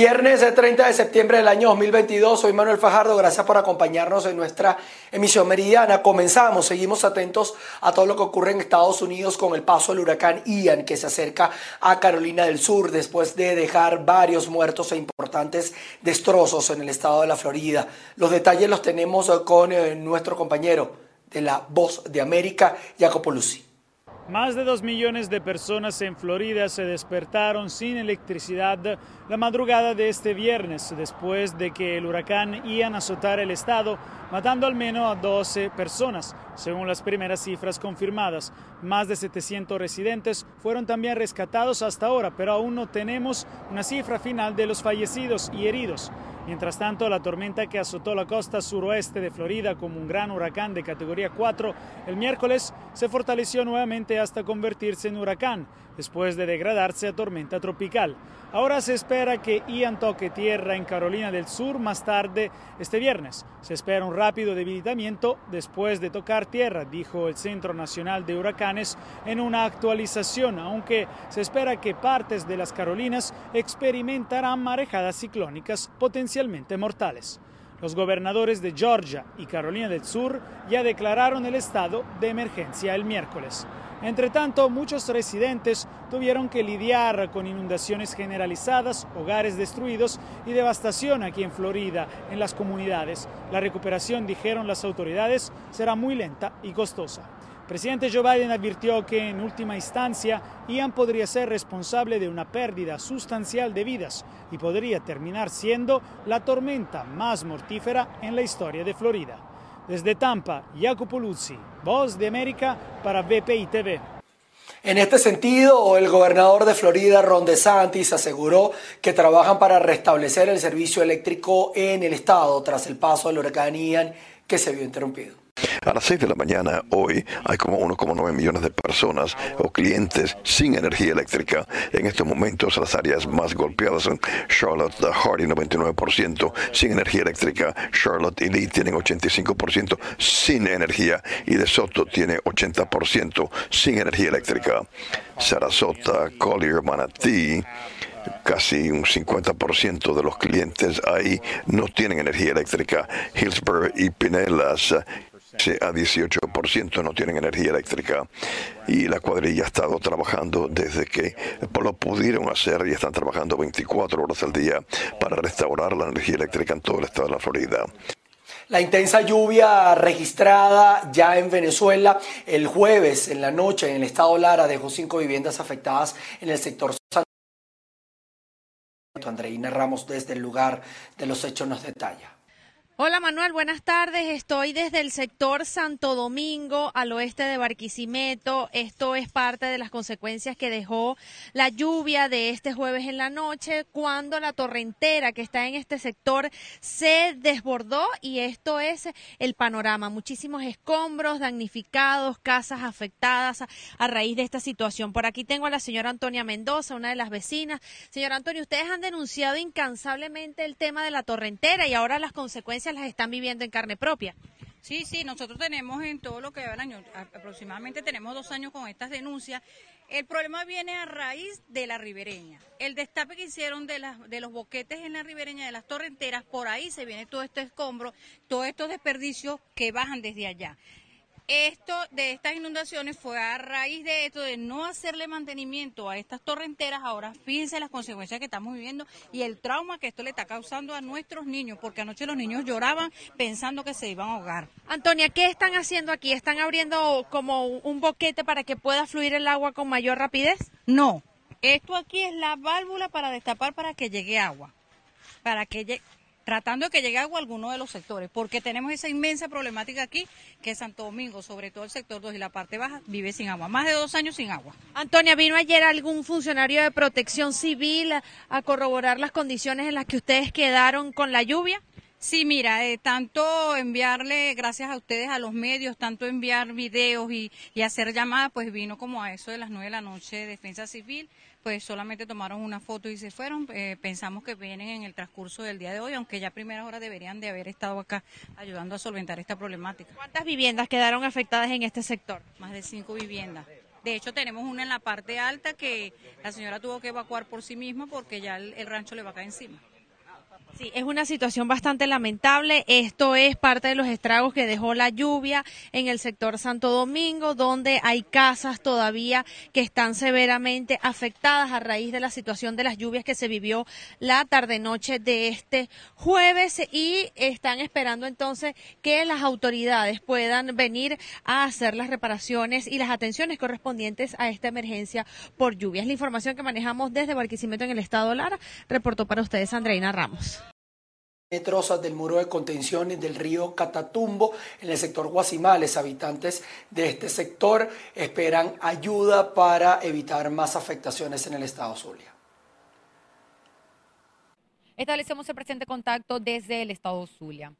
Viernes 30 de septiembre del año 2022, soy Manuel Fajardo, gracias por acompañarnos en nuestra emisión meridiana. Comenzamos, seguimos atentos a todo lo que ocurre en Estados Unidos con el paso del huracán Ian que se acerca a Carolina del Sur después de dejar varios muertos e importantes destrozos en el estado de la Florida. Los detalles los tenemos con eh, nuestro compañero de la Voz de América, Jacopo Lucy. Más de dos millones de personas en Florida se despertaron sin electricidad la madrugada de este viernes, después de que el huracán Ian azotara el estado, matando al menos a 12 personas, según las primeras cifras confirmadas. Más de 700 residentes fueron también rescatados hasta ahora, pero aún no tenemos una cifra final de los fallecidos y heridos. Mientras tanto, la tormenta que azotó la costa suroeste de Florida como un gran huracán de categoría 4 el miércoles se fortaleció nuevamente hasta convertirse en huracán, después de degradarse a tormenta tropical. Ahora se espera que Ian toque tierra en Carolina del Sur más tarde este viernes. Se espera un rápido debilitamiento después de tocar tierra, dijo el Centro Nacional de Huracanes en una actualización, aunque se espera que partes de las Carolinas experimentarán marejadas ciclónicas potencialmente mortales. Los gobernadores de Georgia y Carolina del Sur ya declararon el estado de emergencia el miércoles. Entre tanto, muchos residentes tuvieron que lidiar con inundaciones generalizadas, hogares destruidos y devastación aquí en Florida, en las comunidades. La recuperación, dijeron las autoridades, será muy lenta y costosa. Presidente Joe Biden advirtió que en última instancia Ian podría ser responsable de una pérdida sustancial de vidas y podría terminar siendo la tormenta más mortífera en la historia de Florida. Desde Tampa, Jacopo Luzzi, Voz de América para BPI TV. En este sentido, el gobernador de Florida, Ron DeSantis, aseguró que trabajan para restablecer el servicio eléctrico en el estado tras el paso del huracán Ian que se vio interrumpido. A las 6 de la mañana hoy hay como 1,9 millones de personas o clientes sin energía eléctrica. En estos momentos las áreas más golpeadas son Charlotte, Hardy 99% sin energía eléctrica, Charlotte y Lee tienen 85% sin energía y De Soto tiene 80% sin energía eléctrica. Sarasota, Collier, Manatee casi un 50% de los clientes ahí no tienen energía eléctrica. Hillsborough y Pinellas a 18% no tienen energía eléctrica y la cuadrilla ha estado trabajando desde que lo pudieron hacer y están trabajando 24 horas al día para restaurar la energía eléctrica en todo el estado de la Florida. La intensa lluvia registrada ya en Venezuela el jueves en la noche en el estado Lara dejó cinco viviendas afectadas en el sector San Andreina Ramos desde el lugar de los hechos nos detalla. Hola Manuel, buenas tardes. Estoy desde el sector Santo Domingo al oeste de Barquisimeto. Esto es parte de las consecuencias que dejó la lluvia de este jueves en la noche cuando la torrentera que está en este sector se desbordó y esto es el panorama. Muchísimos escombros, damnificados, casas afectadas a, raíz de esta situación. Por aquí tengo a la señora Antonia Mendoza, una de las vecinas. Señora Antonia, ustedes han denunciado incansablemente el tema de la torrentera y ahora las consecuencias las están viviendo en carne propia. Sí, sí, nosotros tenemos en todo lo que va el año, aproximadamente tenemos dos años con estas denuncias. El problema viene a raíz de la ribereña. El destape que hicieron de, las, de los boquetes en la ribereña de las torrenteras, por ahí se viene todo este escombro, todos estos desperdicios que bajan desde allá. Esto de estas inundaciones fue a raíz de esto, de no hacerle mantenimiento a estas torrenteras. Ahora fíjense las consecuencias que estamos viviendo y el trauma que esto le está causando a nuestros niños, porque anoche los niños lloraban pensando que se iban a ahogar. Antonia, ¿qué están haciendo aquí? ¿Están abriendo como un boquete para que pueda fluir el agua con mayor rapidez? No, esto aquí es la válvula para destapar para que llegue agua, para que llegue tratando de que llegue agua a alguno de los sectores, porque tenemos esa inmensa problemática aquí, que Santo Domingo, sobre todo el sector 2 y la parte baja, vive sin agua, más de dos años sin agua. Antonia, ¿vino ayer algún funcionario de protección civil a, corroborar las condiciones en las que ustedes quedaron con la lluvia? Sí, mira, eh, tanto enviarle, gracias a ustedes, a los medios, tanto enviar videos y, y hacer llamadas, pues vino como a eso de las nueve de la noche Defensa Civil, pues solamente tomaron una foto y se fueron. Eh, pensamos que vienen en el transcurso del día de hoy, aunque ya a primera hora deberían de haber estado acá ayudando a solventar esta problemática. ¿Cuántas viviendas quedaron afectadas en este sector? Más de cinco viviendas. De hecho, tenemos una en la parte alta que la señora tuvo que evacuar por sí misma porque ya el, el rancho le va a caer encima. Sí, es una situación bastante lamentable. Esto es parte de los estragos que dejó la lluvia en el sector Santo Domingo, donde hay casas todavía que están severamente afectadas a raíz de la situación de las lluvias que se vivió la tarde-noche de este jueves y están esperando entonces que las autoridades puedan venir a hacer las reparaciones y las atenciones correspondientes a esta emergencia por lluvias. La información que manejamos desde Barquisimeto en el estado Lara reportó para ustedes Andreina Ramos metros del muro de contención del río Catatumbo en el sector Guasimales. Habitantes de este sector esperan ayuda para evitar más afectaciones en el estado Zulia. Establecemos el presente contacto desde el estado Zulia.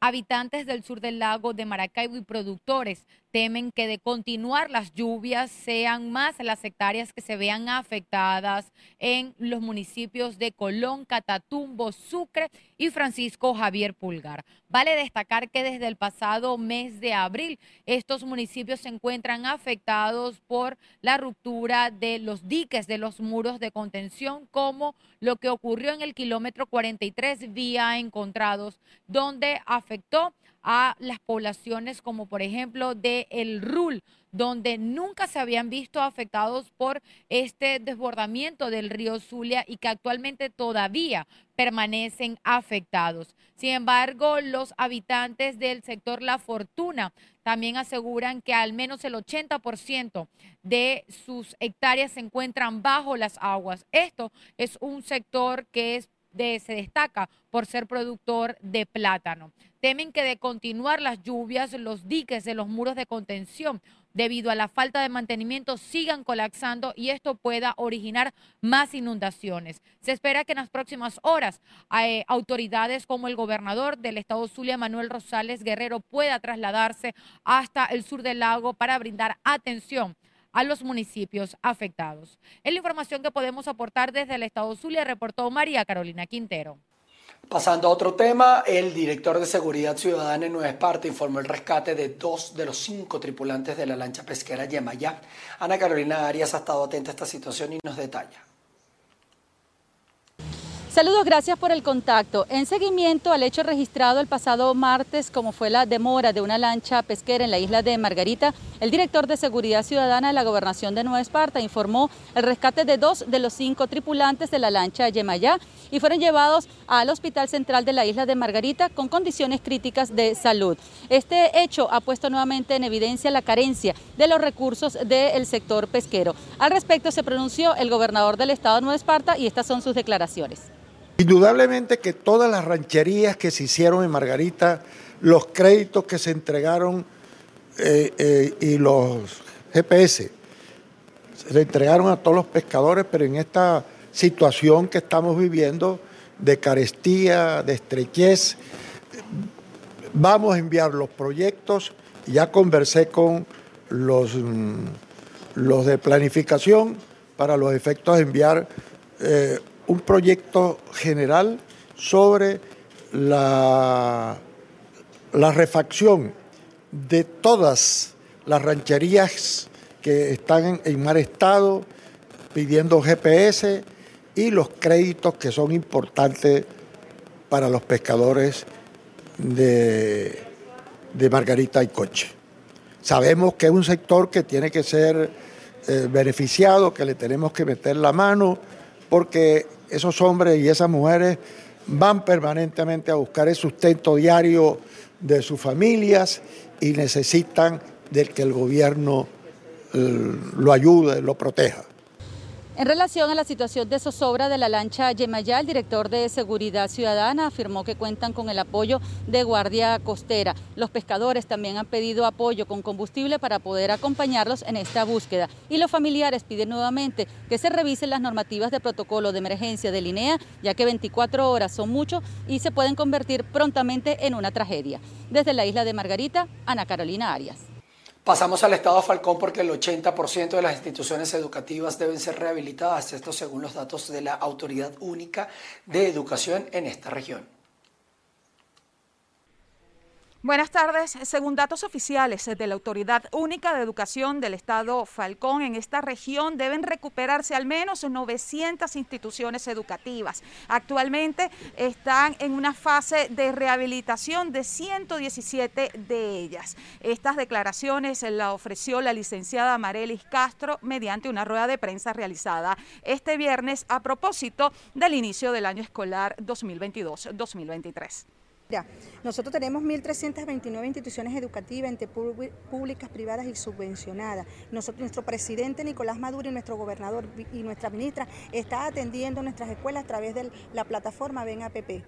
Habitantes del sur del lago de Maracaibo y productores temen que de continuar las lluvias sean más las hectáreas que se vean afectadas en los municipios de Colón, Catatumbo, Sucre y Francisco Javier Pulgar. Vale destacar que desde el pasado mes de abril estos municipios se encuentran afectados por la ruptura de los diques de los muros de contención, como lo que ocurrió en el kilómetro 43 vía encontrados, donde afectó a las poblaciones como por ejemplo de El Rul, donde nunca se habían visto afectados por este desbordamiento del río Zulia y que actualmente todavía permanecen afectados. Sin embargo, los habitantes del sector La Fortuna también aseguran que al menos el 80% de sus hectáreas se encuentran bajo las aguas. Esto es un sector que es se destaca por ser productor de plátano. Temen que de continuar las lluvias, los diques de los muros de contención debido a la falta de mantenimiento sigan colapsando y esto pueda originar más inundaciones. Se espera que en las próximas horas eh, autoridades como el gobernador del estado Zulia, Manuel Rosales Guerrero, pueda trasladarse hasta el sur del lago para brindar atención a los municipios afectados. Es la información que podemos aportar desde el Estado Zulia, reportó María Carolina Quintero. Pasando a otro tema, el director de Seguridad Ciudadana en Nueva Esparta informó el rescate de dos de los cinco tripulantes de la lancha pesquera Yemayá. Ana Carolina Arias ha estado atenta a esta situación y nos detalla. Saludos, gracias por el contacto. En seguimiento al hecho registrado el pasado martes, como fue la demora de una lancha pesquera en la isla de Margarita, el director de Seguridad Ciudadana de la Gobernación de Nueva Esparta informó el rescate de dos de los cinco tripulantes de la lancha Yemayá y fueron llevados al Hospital Central de la isla de Margarita con condiciones críticas de salud. Este hecho ha puesto nuevamente en evidencia la carencia de los recursos del sector pesquero. Al respecto se pronunció el gobernador del estado de Nueva Esparta y estas son sus declaraciones. Indudablemente que todas las rancherías que se hicieron en Margarita, los créditos que se entregaron eh, eh, y los GPS se le entregaron a todos los pescadores, pero en esta situación que estamos viviendo de carestía, de estrechez, vamos a enviar los proyectos. Ya conversé con los, mm, los de planificación para los efectos de enviar eh, un proyecto general sobre la, refacción de todas las rancherías que están en mal estado, pidiendo GPS y los créditos que son importantes para los pescadores de, de Margarita y Coche. Sabemos que es un sector que tiene que ser eh, beneficiado, que le tenemos que meter la mano, porque esos hombres y esas mujeres van permanentemente a buscar el sustento diario de sus familias y necesitan de que el gobierno eh, lo ayude, lo proteja. En relación a la situación de zozobra de la lancha Yemayá, el director de Seguridad Ciudadana afirmó que cuentan con el apoyo de Guardia Costera. Los pescadores también han pedido apoyo con combustible para poder acompañarlos en esta búsqueda. Y los familiares piden nuevamente que se revisen las normativas de protocolo de emergencia de Linea, ya que 24 horas son mucho y se pueden convertir prontamente en una tragedia. Desde la isla de Margarita, Ana Carolina Arias. Pasamos al estado Falcón porque el 80% de las instituciones educativas deben ser rehabilitadas, esto según los datos de la Autoridad Única de Educación en esta región. Buenas tardes. Según datos oficiales de la Autoridad Única de Educación del Estado Falcón, en esta región deben recuperarse al menos 900 instituciones educativas. Actualmente están en una fase de rehabilitación de 117 de ellas. Estas declaraciones las ofreció la licenciada Marelis Castro mediante una rueda de prensa realizada este viernes a propósito del inicio del año escolar 2022-2023 nosotros tenemos 1.329 instituciones educativas, entre públicas, privadas y subvencionadas. nuestro presidente Nicolás Maduro y nuestro gobernador y nuestra ministra está atendiendo nuestras escuelas a través de la plataforma Ven APP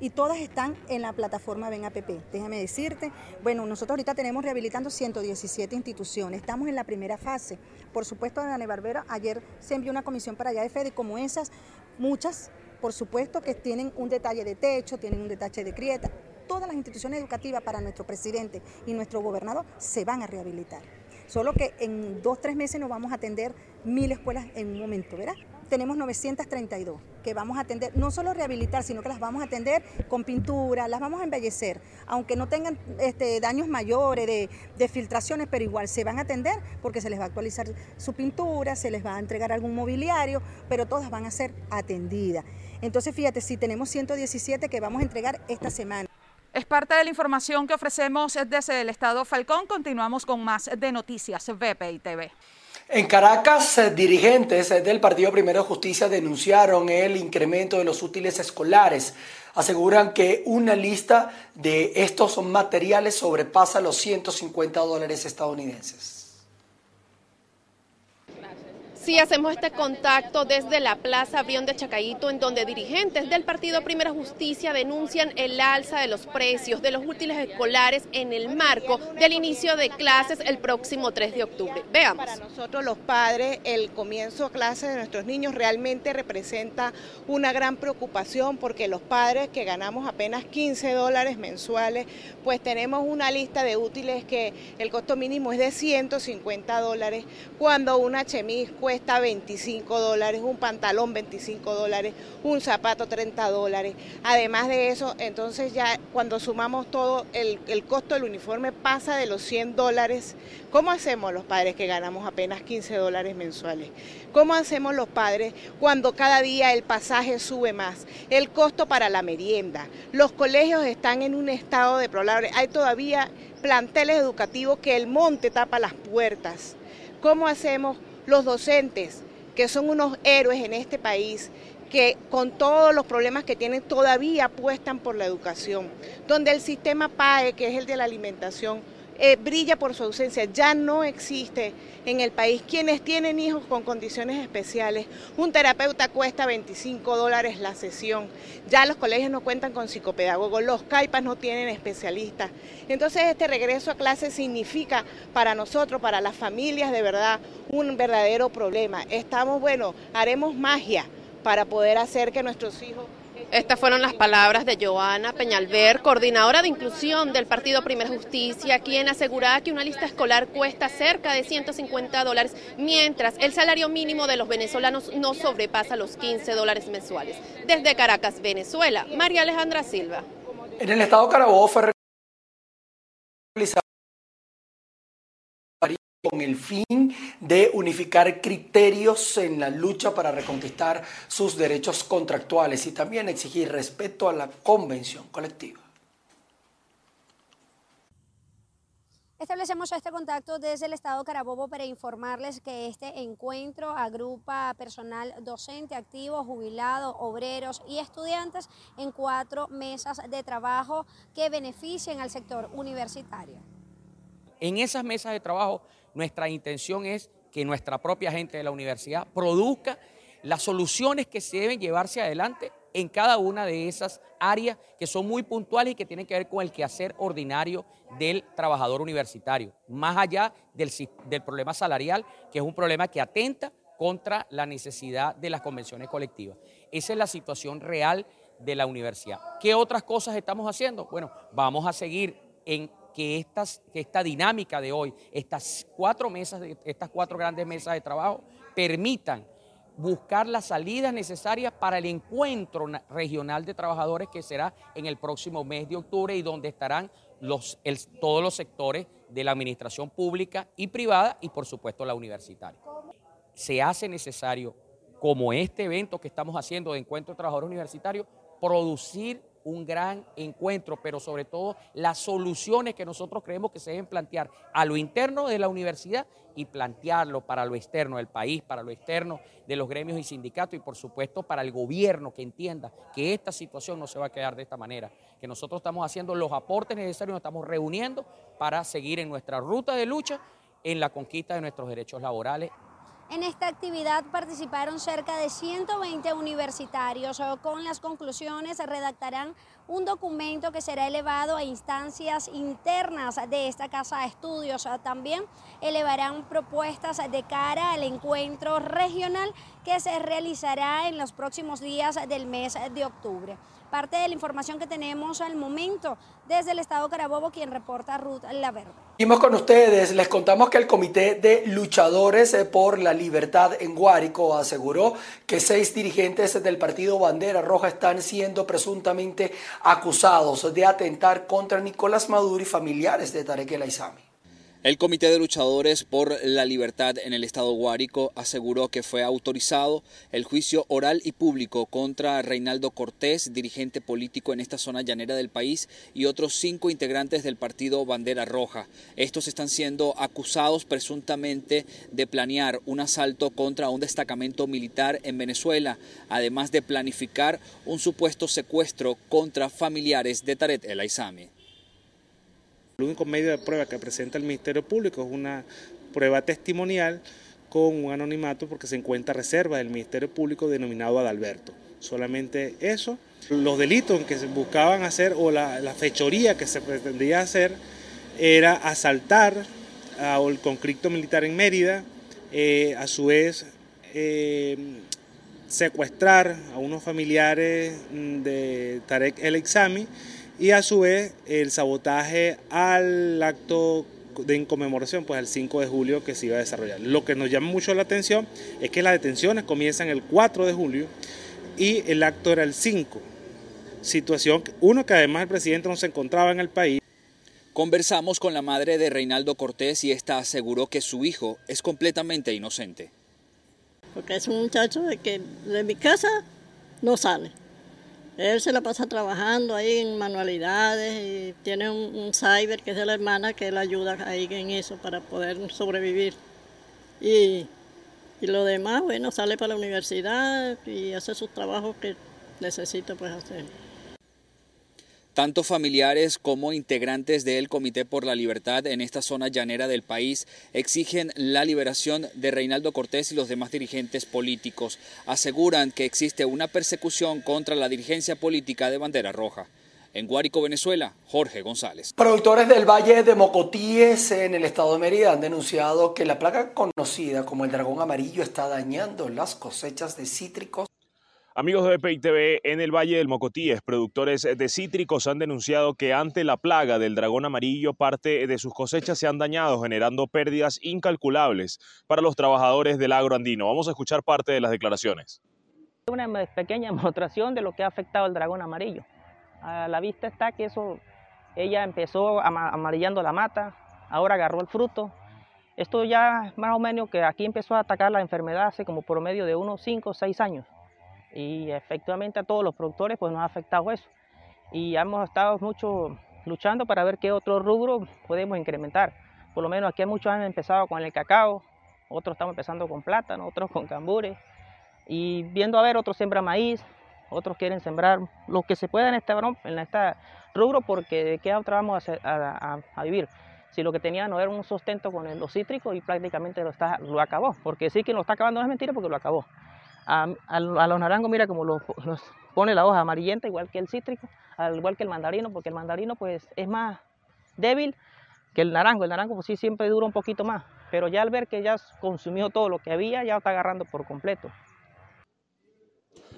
y todas están en la plataforma Ven APP. Déjame decirte, bueno, nosotros ahorita tenemos rehabilitando 117 instituciones, estamos en la primera fase. Por supuesto, Ana Barbera, ayer se envió una comisión para allá de FEDE, como esas, muchas por supuesto que tienen un detalle de techo, tienen un detalle de grieta. Todas las instituciones educativas para nuestro presidente y nuestro gobernador se van a rehabilitar. Solo que en dos, tres meses nos vamos a atender mil escuelas en un momento, ¿verdad? Tenemos 932 que vamos a atender, no solo rehabilitar, sino que las vamos a atender con pintura, las vamos a embellecer, aunque no tengan este, daños mayores de, filtraciones, pero igual se van a atender porque se les va a actualizar su pintura, se les va a entregar algún mobiliario, pero todas van a ser atendidas. Entonces, fíjate, si tenemos 117 que vamos a entregar esta semana. Es parte de la información que ofrecemos desde el Estado Falcón. Continuamos con más de Noticias VPI TV. En Caracas, eh, dirigentes eh, del Partido Primero Justicia denunciaron el incremento de los útiles escolares. Aseguran que una lista de estos materiales sobrepasa los 150 dólares estadounidenses. Sí, hacemos este contacto desde la Plaza Brión de Chacayito, en donde dirigentes del Partido Primera Justicia denuncian el alza de los precios de los útiles escolares en el marco del inicio de clases el próximo 3 de octubre. Veamos. Para nosotros los padres, el comienzo de clases de nuestros niños realmente representa una gran preocupación porque los padres que ganamos apenas 15 dólares mensuales, pues tenemos una lista de útiles que el costo mínimo es de 150 dólares, cuando una chemis cuesta cuesta 25 dólares, un pantalón 25 dólares, un zapato 30 dólares. Además de eso, entonces ya cuando sumamos todo, el, el costo del uniforme pasa de los 100 dólares. ¿Cómo hacemos los padres que ganamos apenas 15 dólares mensuales? ¿Cómo hacemos los padres cuando cada día el pasaje sube más? El costo para la merienda. Los colegios están en un estado de deplorable. Hay todavía planteles educativos que el monte tapa las puertas. ¿Cómo hacemos los docentes, que son unos héroes en este país, que con todos los problemas que tienen todavía apuestan por la educación, donde el sistema PAE, que es el de la alimentación, eh, brilla por su ausencia, ya no existe en el país. Quienes tienen hijos con condiciones especiales, un terapeuta cuesta 25 dólares la sesión, ya los colegios no cuentan con psicopedagogos, los CAIPAS no tienen especialistas. Entonces este regreso a clase significa para nosotros, para las familias de verdad, un verdadero problema. Estamos, bueno, haremos magia para poder hacer que nuestros hijos estas fueron las palabras de Joana Peñalver, coordinadora de inclusión del Partido Primera Justicia, quien aseguraba que una lista escolar cuesta cerca de 150 dólares, mientras el salario mínimo de los venezolanos no sobrepasa los 15 dólares mensuales. Desde Caracas, Venezuela, María Alejandra Silva. En el estado Carabobo fue con el fin de unificar criterios en la lucha para reconquistar sus derechos contractuales y también exigir respeto a la convención colectiva. Establecemos este contacto desde el Estado Carabobo para informarles que este encuentro agrupa personal docente activo, jubilado, obreros y estudiantes en cuatro mesas de trabajo que benefician al sector universitario. En esas mesas de trabajo nuestra intención es que nuestra propia gente de la universidad produzca las soluciones que se deben llevarse adelante en cada una de esas áreas que son muy puntuales y que tienen que ver con el quehacer ordinario del trabajador universitario, más allá del, del problema salarial, que es un problema que atenta contra la necesidad de las convenciones colectivas. Esa es la situación real de la universidad. ¿Qué otras cosas estamos haciendo? Bueno, vamos a seguir en que, esta dinámica de hoy, estas cuatro mesas, estas cuatro grandes mesas de trabajo, permitan buscar las salidas necesarias para el encuentro regional de trabajadores que será en el próximo mes de octubre y donde estarán los, todos los sectores de la administración pública y privada y por supuesto la universitaria. Se hace necesario, como este evento que estamos haciendo de Encuentro de Trabajadores Universitarios, producir un gran encuentro, pero sobre todo las soluciones que nosotros creemos que se deben plantear a lo interno de la universidad y plantearlo para lo externo del país, para lo externo de los gremios y sindicatos y por supuesto para el gobierno que entienda que esta situación no se va a quedar de esta manera, que nosotros estamos haciendo los aportes necesarios, nos estamos reuniendo para seguir en nuestra ruta de lucha en la conquista de nuestros derechos laborales en esta actividad participaron cerca de 120 universitarios. Con las conclusiones redactarán un documento que será elevado a instancias internas de esta casa de estudios. También elevarán propuestas de cara al encuentro regional que se realizará en los próximos días del mes de octubre parte de la información que tenemos al momento desde el Estado Carabobo, quien reporta Ruth Laverde. Seguimos con ustedes, les contamos que el Comité de Luchadores por la Libertad en Guárico aseguró que seis dirigentes del partido Bandera Roja están siendo presuntamente acusados de atentar contra Nicolás Maduro y familiares de Tarek El Aizami. El Comité de Luchadores por la Libertad en el Estado Guárico aseguró que fue autorizado el juicio oral y público contra Reinaldo Cortés, dirigente político en esta zona llanera del país, y otros cinco integrantes del partido Bandera Roja. Estos están siendo acusados presuntamente de planear un asalto contra un destacamento militar en Venezuela, además de planificar un supuesto secuestro contra familiares de Taret El Aizami. El único medio de prueba que presenta el Ministerio Público es una prueba testimonial con un anonimato porque se encuentra reserva del Ministerio Público denominado Adalberto. Solamente eso. Los delitos que se buscaban hacer o la, fechoría que se pretendía hacer era asaltar al conflicto militar en Mérida, eh, a su vez eh, secuestrar a unos familiares de Tarek El Exami y a su vez el sabotaje al acto de conmemoración, pues el 5 de julio que se iba a desarrollar. Lo que nos llama mucho la atención es que las detenciones comienzan el 4 de julio y el acto era el 5. Situación, uno que además el presidente no se encontraba en el país. Conversamos con la madre de Reinaldo Cortés y esta aseguró que su hijo es completamente inocente. Porque es un muchacho de que de mi casa no sale. Él se la pasa trabajando ahí en manualidades y tiene un, cyber que es de la hermana que él ayuda ahí en eso para poder sobrevivir. Y, y lo demás, bueno, sale para la universidad y hace sus trabajos que necesita pues hacer. Tanto familiares como integrantes del Comité por la Libertad en esta zona llanera del país exigen la liberación de Reinaldo Cortés y los demás dirigentes políticos. Aseguran que existe una persecución contra la dirigencia política de Bandera Roja. En Guárico, Venezuela, Jorge González. Productores del Valle de Mocotíes en el estado de Mérida han denunciado que la plaga conocida como el dragón amarillo está dañando las cosechas de cítricos Amigos de TV, en el Valle del Mocotíes, productores de cítricos han denunciado que ante la plaga del dragón amarillo, parte de sus cosechas se han dañado, generando pérdidas incalculables para los trabajadores del agro andino. Vamos a escuchar parte de las declaraciones. Una pequeña demostración de lo que ha afectado el dragón amarillo. A la vista está que eso, ella empezó amarillando la mata, ahora agarró el fruto. Esto ya más o menos que aquí empezó a atacar la enfermedad hace como por medio de unos 5 o 6 años y efectivamente a todos los productores pues nos ha afectado eso y hemos estado mucho luchando para ver qué otro rubro podemos incrementar. Por lo menos aquí muchos han empezado con el cacao, otros estamos empezando con plátano, otros con cambures y viendo a ver, otros sembran maíz, otros quieren sembrar lo que se pueda en este, este rubro porque de qué otra vamos a, a, vivir. Si lo que tenía no era un sustento con los cítricos y prácticamente lo, está, lo acabó, porque sí que lo está acabando no es mentira porque lo acabó. A, los narangos, mira como los, pone la hoja amarillenta, igual que el cítrico, al igual que el mandarino, porque el mandarino pues es más débil que el naranjo. El naranjo pues sí siempre dura un poquito más, pero ya al ver que ya consumió todo lo que había, ya está agarrando por completo.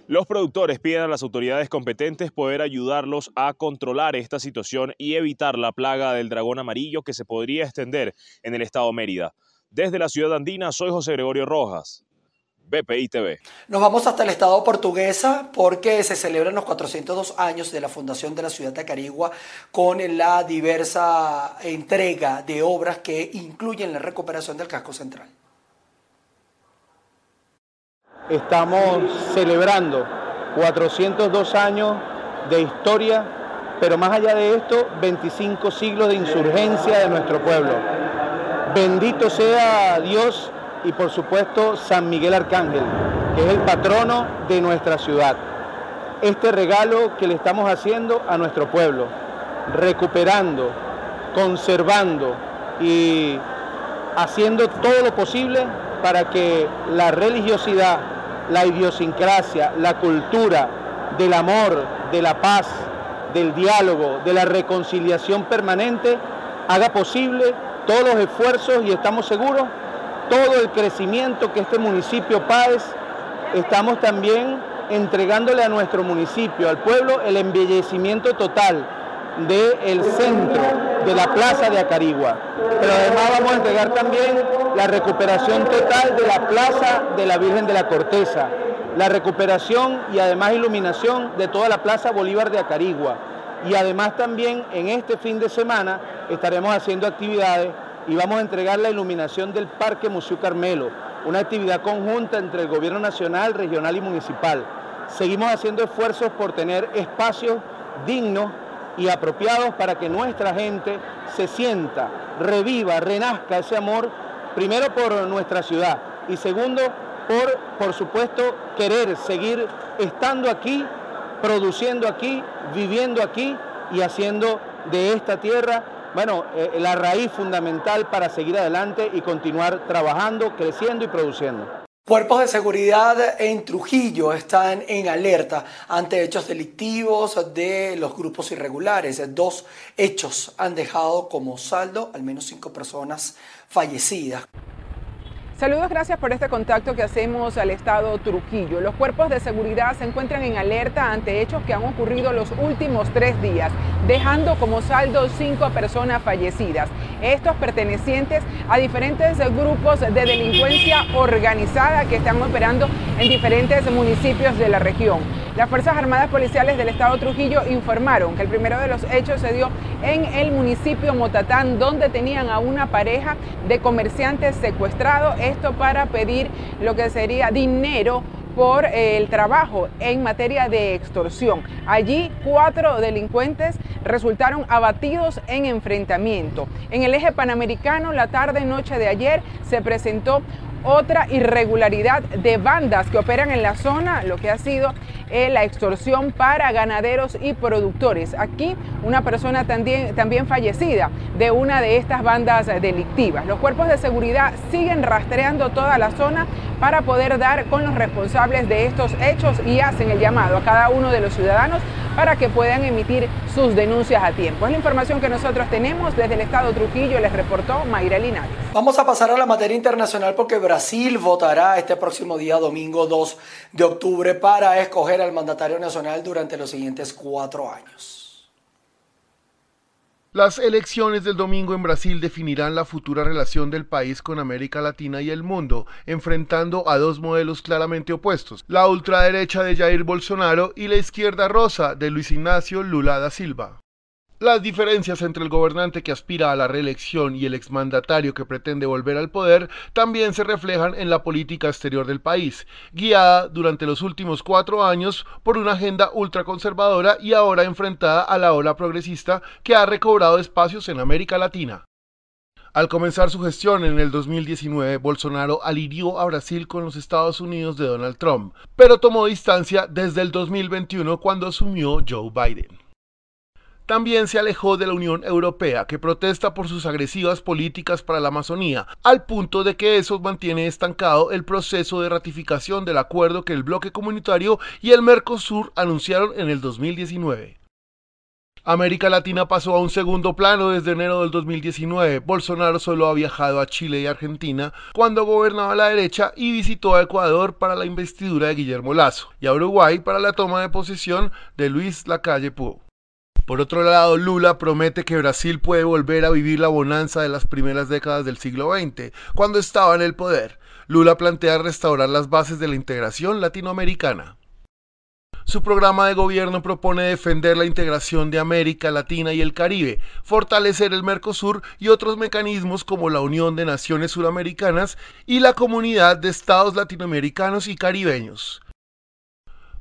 Los productores piden a las autoridades competentes poder ayudarlos a controlar esta situación y evitar la plaga del dragón amarillo que se podría extender en el estado Mérida. Desde la ciudad andina, soy José Gregorio Rojas BPI TV. Nos vamos hasta el estado portuguesa porque se celebran los 402 años de la fundación de la ciudad de Acarigua con la diversa entrega de obras que incluyen la recuperación del casco central. Estamos celebrando 402 años de historia, pero más allá de esto, 25 siglos de insurgencia de nuestro pueblo. Bendito sea Dios y por supuesto San Miguel Arcángel, que es el patrono de nuestra ciudad. Este regalo que le estamos haciendo a nuestro pueblo, recuperando, conservando y haciendo todo lo posible para que la religiosidad, la idiosincrasia, la cultura del amor, de la paz, del diálogo, de la reconciliación permanente, haga posible todos los esfuerzos y estamos seguros todo el crecimiento que este municipio Páez, estamos también entregándole a nuestro municipio, al pueblo, el embellecimiento total del centro de la plaza de Acarigua. Pero además vamos a entregar también la recuperación total de la plaza de la Virgen de la Corteza, la recuperación y además iluminación de toda la plaza Bolívar de Acarigua. Y además también en este fin de semana estaremos haciendo actividades y vamos a entregar la iluminación del Parque Museo Carmelo, una actividad conjunta entre el Gobierno Nacional, Regional y Municipal. Seguimos haciendo esfuerzos por tener espacios dignos y apropiados para que nuestra gente se sienta, reviva, renazca ese amor, primero por nuestra ciudad y segundo por, por supuesto, querer seguir estando aquí, produciendo aquí, viviendo aquí y haciendo de esta tierra bueno, eh, la raíz fundamental para seguir adelante y continuar trabajando, creciendo y produciendo. Cuerpos de seguridad en Trujillo están en alerta ante hechos delictivos de los grupos irregulares. Dos hechos han dejado como saldo al menos cinco personas fallecidas. Saludos, gracias por este contacto que hacemos al estado Trujillo. Los cuerpos de seguridad se encuentran en alerta ante hechos que han ocurrido los últimos tres días, dejando como saldo cinco personas fallecidas. Estos pertenecientes a diferentes grupos de delincuencia organizada que están operando en diferentes municipios de la región. Las Fuerzas Armadas Policiales del Estado Trujillo informaron que el primero de los hechos se dio en el municipio Motatán, donde tenían a una pareja de comerciantes secuestrados, esto para pedir lo que sería dinero por el trabajo en materia de extorsión. Allí cuatro delincuentes resultaron abatidos en enfrentamiento. En el eje panamericano, la tarde-noche de ayer, se presentó otra irregularidad de bandas que operan en la zona, lo que ha sido eh, la extorsión para ganaderos y productores. Aquí una persona también, también fallecida de una de estas bandas delictivas. Los cuerpos de seguridad siguen rastreando toda la zona para poder dar con los responsables de estos hechos y hacen el llamado a cada uno de los ciudadanos para que puedan emitir sus denuncias a tiempo. Es la información que nosotros tenemos desde el Estado Trujillo, les reportó Mayra Linares. Vamos a pasar a la materia internacional porque Brasil votará este próximo día, domingo 2 de octubre, para escoger al mandatario nacional durante los siguientes cuatro años. Las elecciones del domingo en Brasil definirán la futura relación del país con América Latina y el mundo, enfrentando a dos modelos claramente opuestos, la ultraderecha de Jair Bolsonaro y la izquierda rosa de Luis Ignacio Lula da Silva. Las diferencias entre el gobernante que aspira a la reelección y el exmandatario que pretende volver al poder también se reflejan en la política exterior del país, guiada durante los últimos cuatro años por una agenda ultraconservadora y ahora enfrentada a la ola progresista que ha recobrado espacios en América Latina. Al comenzar su gestión en el 2019, Bolsonaro alineó a Brasil con los Estados Unidos de Donald Trump, pero tomó distancia desde el 2021 cuando asumió Joe Biden. También se alejó de la Unión Europea, que protesta por sus agresivas políticas para la Amazonía, al punto de que eso mantiene estancado el proceso de ratificación del acuerdo que el bloque comunitario y el Mercosur anunciaron en el 2019. América Latina pasó a un segundo plano desde enero del 2019. Bolsonaro solo ha viajado a Chile y Argentina cuando gobernaba la derecha y visitó a Ecuador para la investidura de Guillermo Lazo y a Uruguay para la toma de posesión de Luis Lacalle Pou. Por otro lado, Lula promete que Brasil puede volver a vivir la bonanza de las primeras décadas del siglo XX, cuando estaba en el poder. Lula plantea restaurar las bases de la integración latinoamericana. Su programa de gobierno propone defender la integración de América Latina y el Caribe, fortalecer el Mercosur y otros mecanismos como la Unión de Naciones Suramericanas y la Comunidad de Estados Latinoamericanos y Caribeños.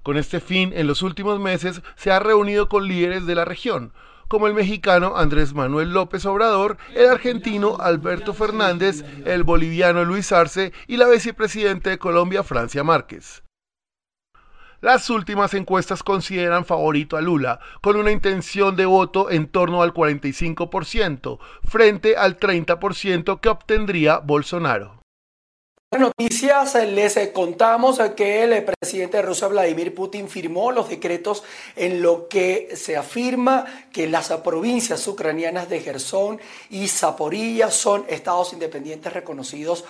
Con este fin, en los últimos meses se ha reunido con líderes de la región, como el mexicano Andrés Manuel López Obrador, el argentino Alberto Fernández, el boliviano Luis Arce y la vicepresidenta de Colombia Francia Márquez. Las últimas encuestas consideran favorito a Lula, con una intención de voto en torno al 45%, frente al 30% que obtendría Bolsonaro noticias les contamos que el presidente de Rusia, Vladimir Putin, firmó los decretos en lo que se afirma que las provincias ucranianas de Gerson y Zaporilla son estados independientes reconocidos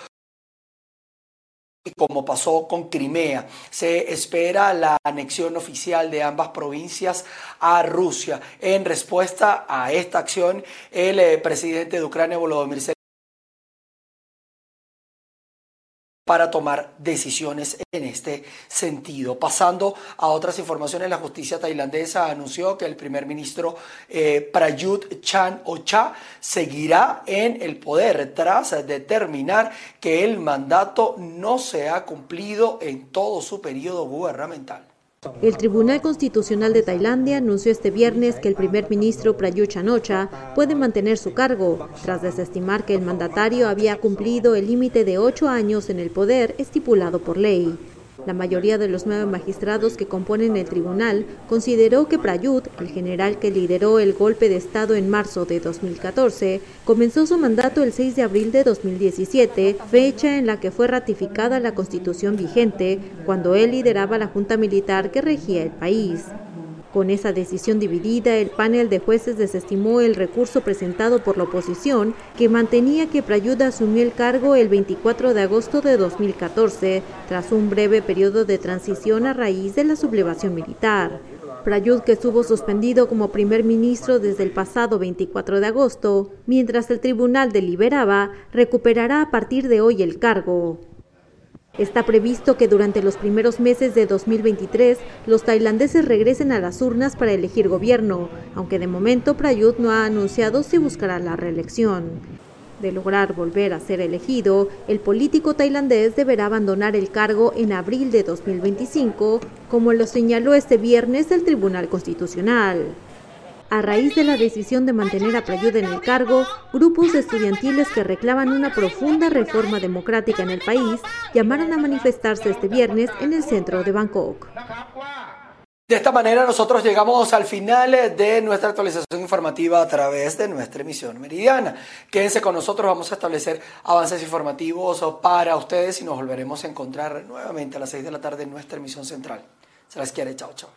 como pasó con Crimea. Se espera la anexión oficial de ambas provincias a Rusia. En respuesta a esta acción, el presidente de Ucrania, Volodymyr para tomar decisiones en este sentido. Pasando a otras informaciones, la justicia tailandesa anunció que el primer ministro eh, Prayut Chan Ocha seguirá en el poder tras determinar que el mandato no se ha cumplido en todo su periodo gubernamental. El Tribunal Constitucional de Tailandia anunció este viernes que el primer ministro Prayut Chan-o-cha puede mantener su cargo, tras desestimar que el mandatario había cumplido el límite de ocho años en el poder estipulado por ley. La mayoría de los nueve magistrados que componen el tribunal consideró que Prayut, el general que lideró el golpe de Estado en marzo de 2014, comenzó su mandato el 6 de abril de 2017, fecha en la que fue ratificada la constitución vigente, cuando él lideraba la junta militar que regía el país. Con esa decisión dividida, el panel de jueces desestimó el recurso presentado por la oposición que mantenía que Prayuda asumió el cargo el 24 de agosto de 2014, tras un breve periodo de transición a raíz de la sublevación militar. Prayud, que estuvo suspendido como primer ministro desde el pasado 24 de agosto, mientras el tribunal deliberaba, recuperará a partir de hoy el cargo. Está previsto que durante los primeros meses de 2023 los tailandeses regresen a las urnas para elegir gobierno, aunque de momento Prayut no ha anunciado si buscará la reelección. De lograr volver a ser elegido, el político tailandés deberá abandonar el cargo en abril de 2025, como lo señaló este viernes el Tribunal Constitucional. A raíz de la decisión de mantener a Prayud en el cargo, grupos estudiantiles que reclaman una profunda reforma democrática en el país llamaron a manifestarse este viernes en el centro de Bangkok. De esta manera nosotros llegamos al final de nuestra actualización informativa a través de nuestra emisión meridiana. Quédense con nosotros, vamos a establecer avances informativos para ustedes y nos volveremos a encontrar nuevamente a las 6 de la tarde en nuestra emisión central. Se las quiere, chao, chao.